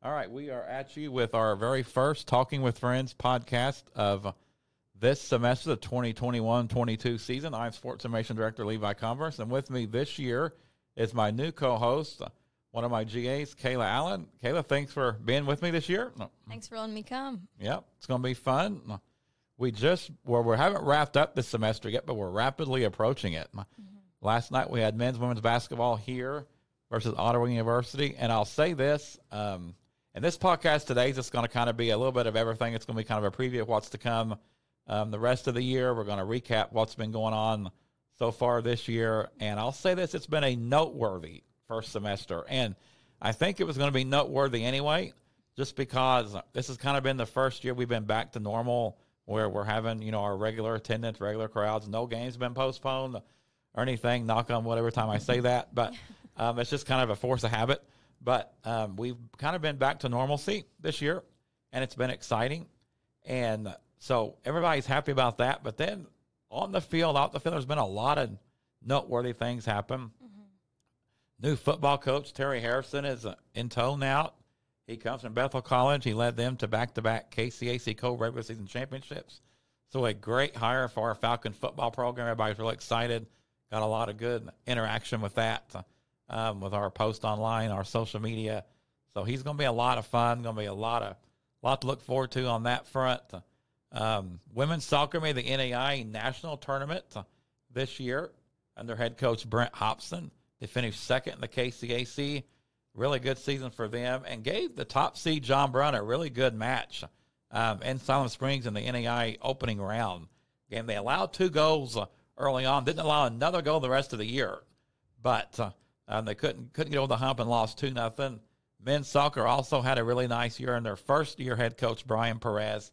All right, we are at you with our very first Talking with Friends podcast of this semester, the 2021-22 season. I'm Sports Information Director Levi Converse, and with me this year is my new co-host, one of my GAs, Kayla Allen. Kayla, thanks for being with me this year. Thanks for letting me come. Yep, it's going to be fun. We just well, we haven't wrapped up this semester yet, but we're rapidly approaching it. Mm-hmm. Last night we had men's women's basketball here versus Ottawa University, and I'll say this. Um, and this podcast today is just going to kind of be a little bit of everything. It's going to be kind of a preview of what's to come um, the rest of the year. We're going to recap what's been going on so far this year. And I'll say this it's been a noteworthy first semester. And I think it was going to be noteworthy anyway, just because this has kind of been the first year we've been back to normal where we're having, you know, our regular attendance, regular crowds. No games been postponed or anything. Knock on wood every time I say that. But um, it's just kind of a force of habit. But um, we've kind of been back to normalcy this year, and it's been exciting. And so everybody's happy about that. But then on the field, out the field, there's been a lot of noteworthy things happen. Mm-hmm. New football coach Terry Harrison is uh, in tow now. He comes from Bethel College. He led them to back-to-back KCAC co-regular season championships. So a great hire for our Falcon football program. Everybody's really excited. Got a lot of good interaction with that, um, with our post online, our social media. So he's going to be a lot of fun. Going to be a lot of lot to look forward to on that front. Um, women's soccer made the NAIA national tournament this year under head coach Brent Hobson. They finished second in the KCAC. Really good season for them and gave the top seed John Brown a really good match um, in Siloam Springs in the NAIA opening round game. They allowed two goals early on, didn't allow another goal the rest of the year, but uh, um, they couldn't couldn't get over the hump and lost two nothing. Men's soccer also had a really nice year in their first year. Head coach Brian Perez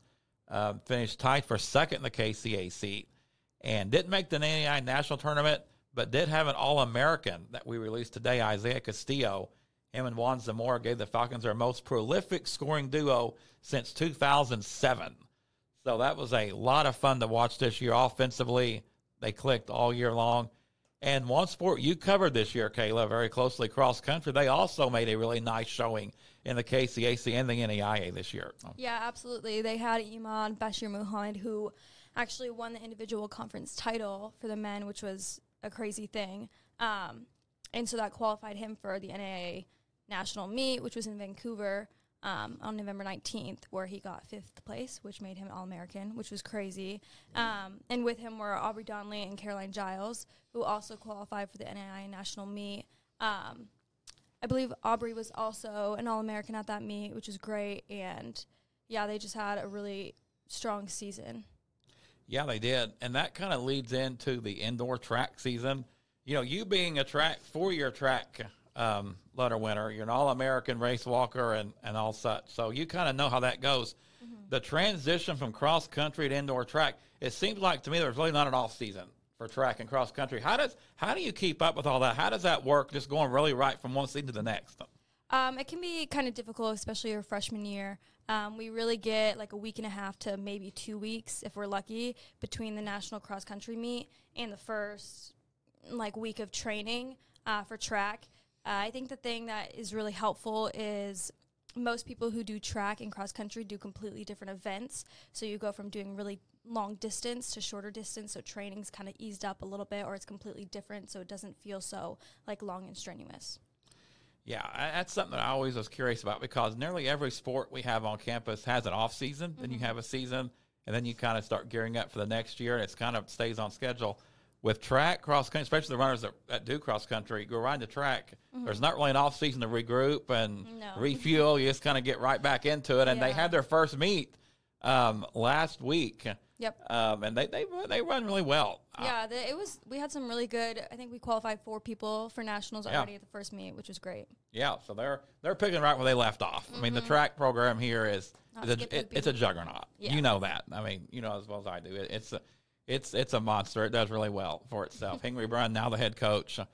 uh, finished tied for second in the KCAC seat and didn't make the NAIA national tournament, but did have an All American that we released today, Isaiah Castillo. Him and Juan Zamora gave the Falcons their most prolific scoring duo since 2007. So that was a lot of fun to watch this year. Offensively, they clicked all year long. And one sport you covered this year, Kayla, very closely, cross country, they also made a really nice showing in the KCAC and the NAIA this year. Yeah, absolutely. They had Iman Bashir Muhammad, who actually won the individual conference title for the men, which was a crazy thing. Um, and so that qualified him for the NAIA national meet, which was in Vancouver um, on November 19th, where he got fifth place, which made him All American, which was crazy. Um, and with him were Aubrey Donnelly and Caroline Giles, who also qualified for the NAIA national meet. Um, I believe Aubrey was also an All American at that meet, which is great. And yeah, they just had a really strong season. Yeah, they did. And that kind of leads into the indoor track season. You know, you being a track, four year track um, letter winner, you're an All American race walker and, and all such. So you kind of know how that goes. Mm-hmm. The transition from cross country to indoor track, it seems like to me there's really not an off season for track and cross country. How does how do you keep up with all that? How does that work? Just going really right from one season to the next. Um, it can be kind of difficult, especially your freshman year. Um, we really get like a week and a half to maybe two weeks, if we're lucky, between the national cross country meet and the first like week of training uh, for track. Uh, I think the thing that is really helpful is most people who do track and cross country do completely different events. So you go from doing really long distance to shorter distance, so training's kind of eased up a little bit, or it's completely different, so it doesn't feel so like long and strenuous. Yeah, that's something that I always was curious about because nearly every sport we have on campus has an off season. Mm-hmm. Then you mm-hmm. have a season, and then you kind of start gearing up for the next year, and it's kind of stays on schedule. With track, cross country, especially the runners that, that do cross country, go ride the track. Mm-hmm. There's not really an off season to regroup and no. refuel. You just kind of get right back into it. And yeah. they had their first meet um, last week Yep. Um, and they, they they run really well. Uh, yeah, the, it was. We had some really good. I think we qualified four people for nationals already yeah. at the first meet, which was great. Yeah, so they're they're picking right where they left off. Mm-hmm. I mean, the mm-hmm. track program here is, is a, it, it's a juggernaut. Yeah. You know that. I mean, you know as well as I do. It, it's a it's it's a monster. It does really well for itself. Henry Brunn now the head coach. Uh,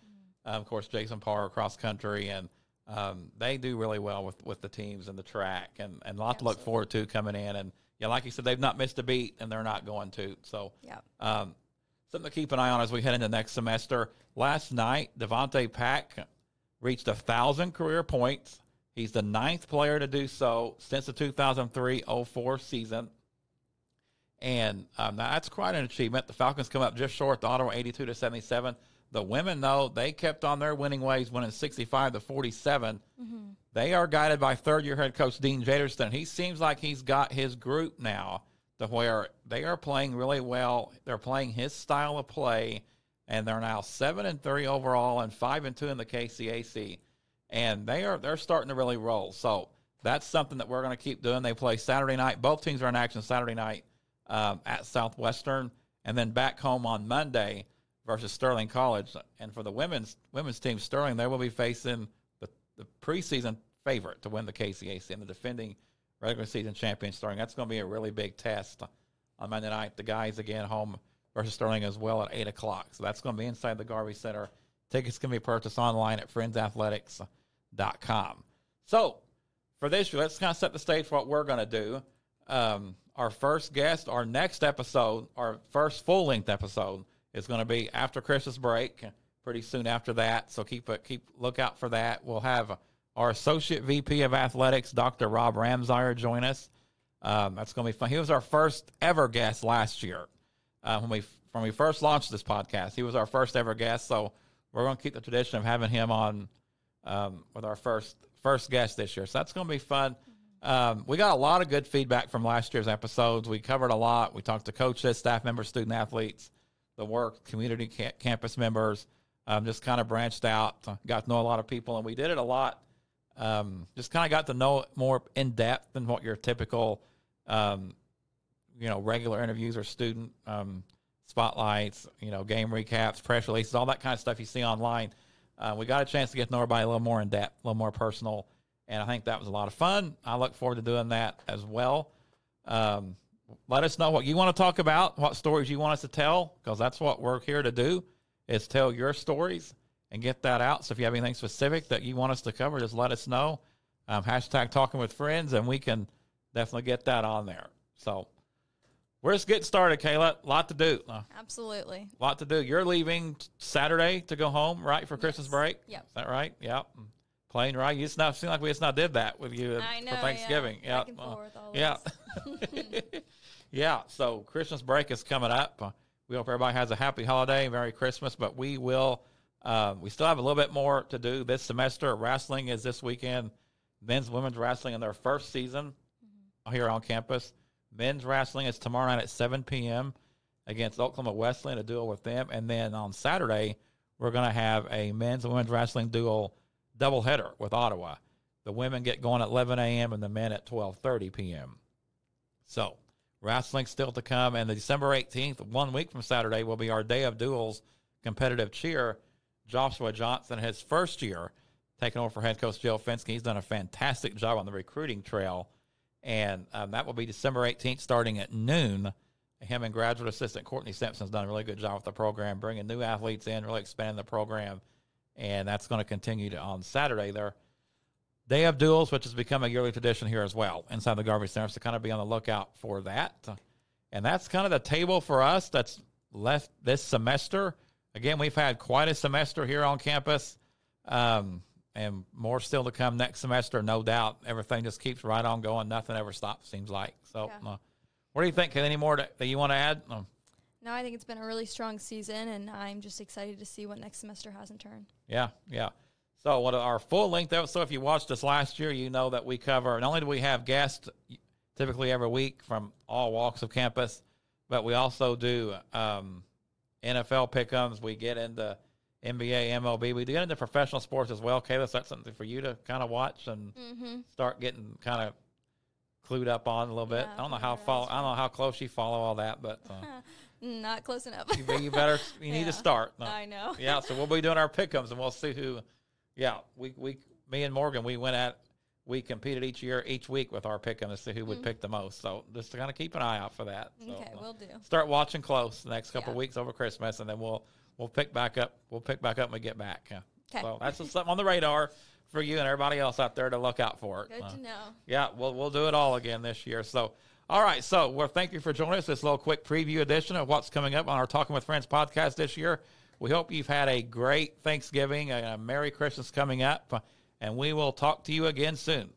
of course, Jason Parr cross country and. Um, they do really well with, with the teams and the track, and, and a lot Absolutely. to look forward to coming in. And yeah, like you said, they've not missed a beat, and they're not going to. So, yeah. Um, something to keep an eye on as we head into next semester. Last night, Devonte Pack reached a thousand career points He's the ninth player to do so since the 2003-04 season. And um, that's quite an achievement. The Falcons come up just short, the Ottawa 82 to 77. The women, though, they kept on their winning ways, winning 65 to 47. Mm-hmm. They are guided by third year head coach Dean Jaderston. He seems like he's got his group now to where they are playing really well. They're playing his style of play, and they're now seven and three overall and five and two in the KCAC. And they are they're starting to really roll. So that's something that we're going to keep doing. They play Saturday night. Both teams are in action Saturday night um, at Southwestern, and then back home on Monday versus Sterling College. And for the women's women's team, Sterling, they will be facing the, the preseason favorite to win the KCAC and the defending regular season champion Sterling. That's going to be a really big test on Monday night. The guys again home versus Sterling as well at eight o'clock. So that's going to be inside the Garvey Center. Tickets can be purchased online at friendsathletics.com. So for this year, let's kind of set the stage for what we're going to do. Um, our first guest, our next episode, our first full length episode is going to be after Christmas break, pretty soon after that. So keep a, keep look out for that. We'll have our associate VP of athletics, Dr. Rob Ramsire, join us. Um, that's going to be fun. He was our first ever guest last year uh, when we when we first launched this podcast. He was our first ever guest, so we're going to keep the tradition of having him on um, with our first first guest this year. So that's going to be fun. Um, we got a lot of good feedback from last year's episodes. We covered a lot. We talked to coaches, staff members, student athletes the work, community ca- campus members, um, just kind of branched out, got to know a lot of people, and we did it a lot. Um, just kind of got to know it more in depth than what your typical, um, you know, regular interviews or student um, spotlights, you know, game recaps, press releases, all that kind of stuff you see online. Uh, we got a chance to get to know everybody a little more in depth, a little more personal, and I think that was a lot of fun. I look forward to doing that as well. Um, let us know what you want to talk about, what stories you want us to tell, because that's what we're here to do is tell your stories and get that out. So if you have anything specific that you want us to cover, just let us know. Um, hashtag talking with friends, and we can definitely get that on there. So we're just getting started, Kayla. A lot to do. Uh, Absolutely. A lot to do. You're leaving Saturday to go home, right, for Christmas break? Yep. Is that right? Yep. Plane right. You just not seem like we just not did that with you know, for Thanksgiving. Yeah. Back and forth, yeah. Yeah, so Christmas break is coming up. Uh, we hope everybody has a happy holiday, Merry Christmas. But we will, uh, we still have a little bit more to do this semester. Wrestling is this weekend. Men's, women's wrestling in their first season mm-hmm. here on campus. Men's wrestling is tomorrow night at 7 p.m. against Oklahoma Wesleyan, a duel with them. And then on Saturday, we're going to have a men's and women's wrestling duel doubleheader with Ottawa. The women get going at 11 a.m. and the men at 12:30 p.m. So Wrestling still to come. And the December 18th, one week from Saturday, will be our day of duels competitive cheer. Joshua Johnson, his first year, taking over for head coach Joe Fenske. He's done a fantastic job on the recruiting trail. And um, that will be December 18th, starting at noon. Him and graduate assistant Courtney Simpson's done a really good job with the program, bringing new athletes in, really expanding the program. And that's going to continue to on Saturday. They're Day of Duels, which has become a yearly tradition here as well inside the Garvey Center. So kind of be on the lookout for that. And that's kind of the table for us that's left this semester. Again, we've had quite a semester here on campus, um, and more still to come next semester, no doubt. Everything just keeps right on going. Nothing ever stops, seems like. So, yeah. uh, what do you think? Any more that, you want to add? No, I think it's been a really strong season, and I'm just excited to see what next semester has in turn. Yeah, yeah. So, what our full length episode, if you watched us last year, you know that we cover, not only do we have guests typically every week from all walks of campus, but we also do um, NFL pickums. We get into NBA, MLB. We get into professional sports as well. Kayla, so that's something for you to kind of watch and mm-hmm. start getting kind of clued up on a little bit. Yeah, I don't know how follow, I don't know how close you follow all that, but uh, not close enough. you, you, better you yeah. need to start. No. I know. Yeah, so we'll be doing our pickums and we'll see who yeah, we we me and Morgan we went at we competed each year each week with our pick to see who would mm-hmm. pick the most. So just to kind of keep an eye out for that. So okay, we'll do. Start watching close the next couple yeah. weeks over Christmas, and then we'll we'll pick back up. We'll pick back up when we get back. Okay. So that's just something on the radar for you and everybody else out there to look out for. Good uh, to know. Yeah, we'll we'll do it all again this year. So. All right, so well, thank you for joining us. This little quick preview edition of what's coming up on our Talking with Friends podcast this year. We hope you've had a great Thanksgiving, and a Merry Christmas coming up, and we will talk to you again soon.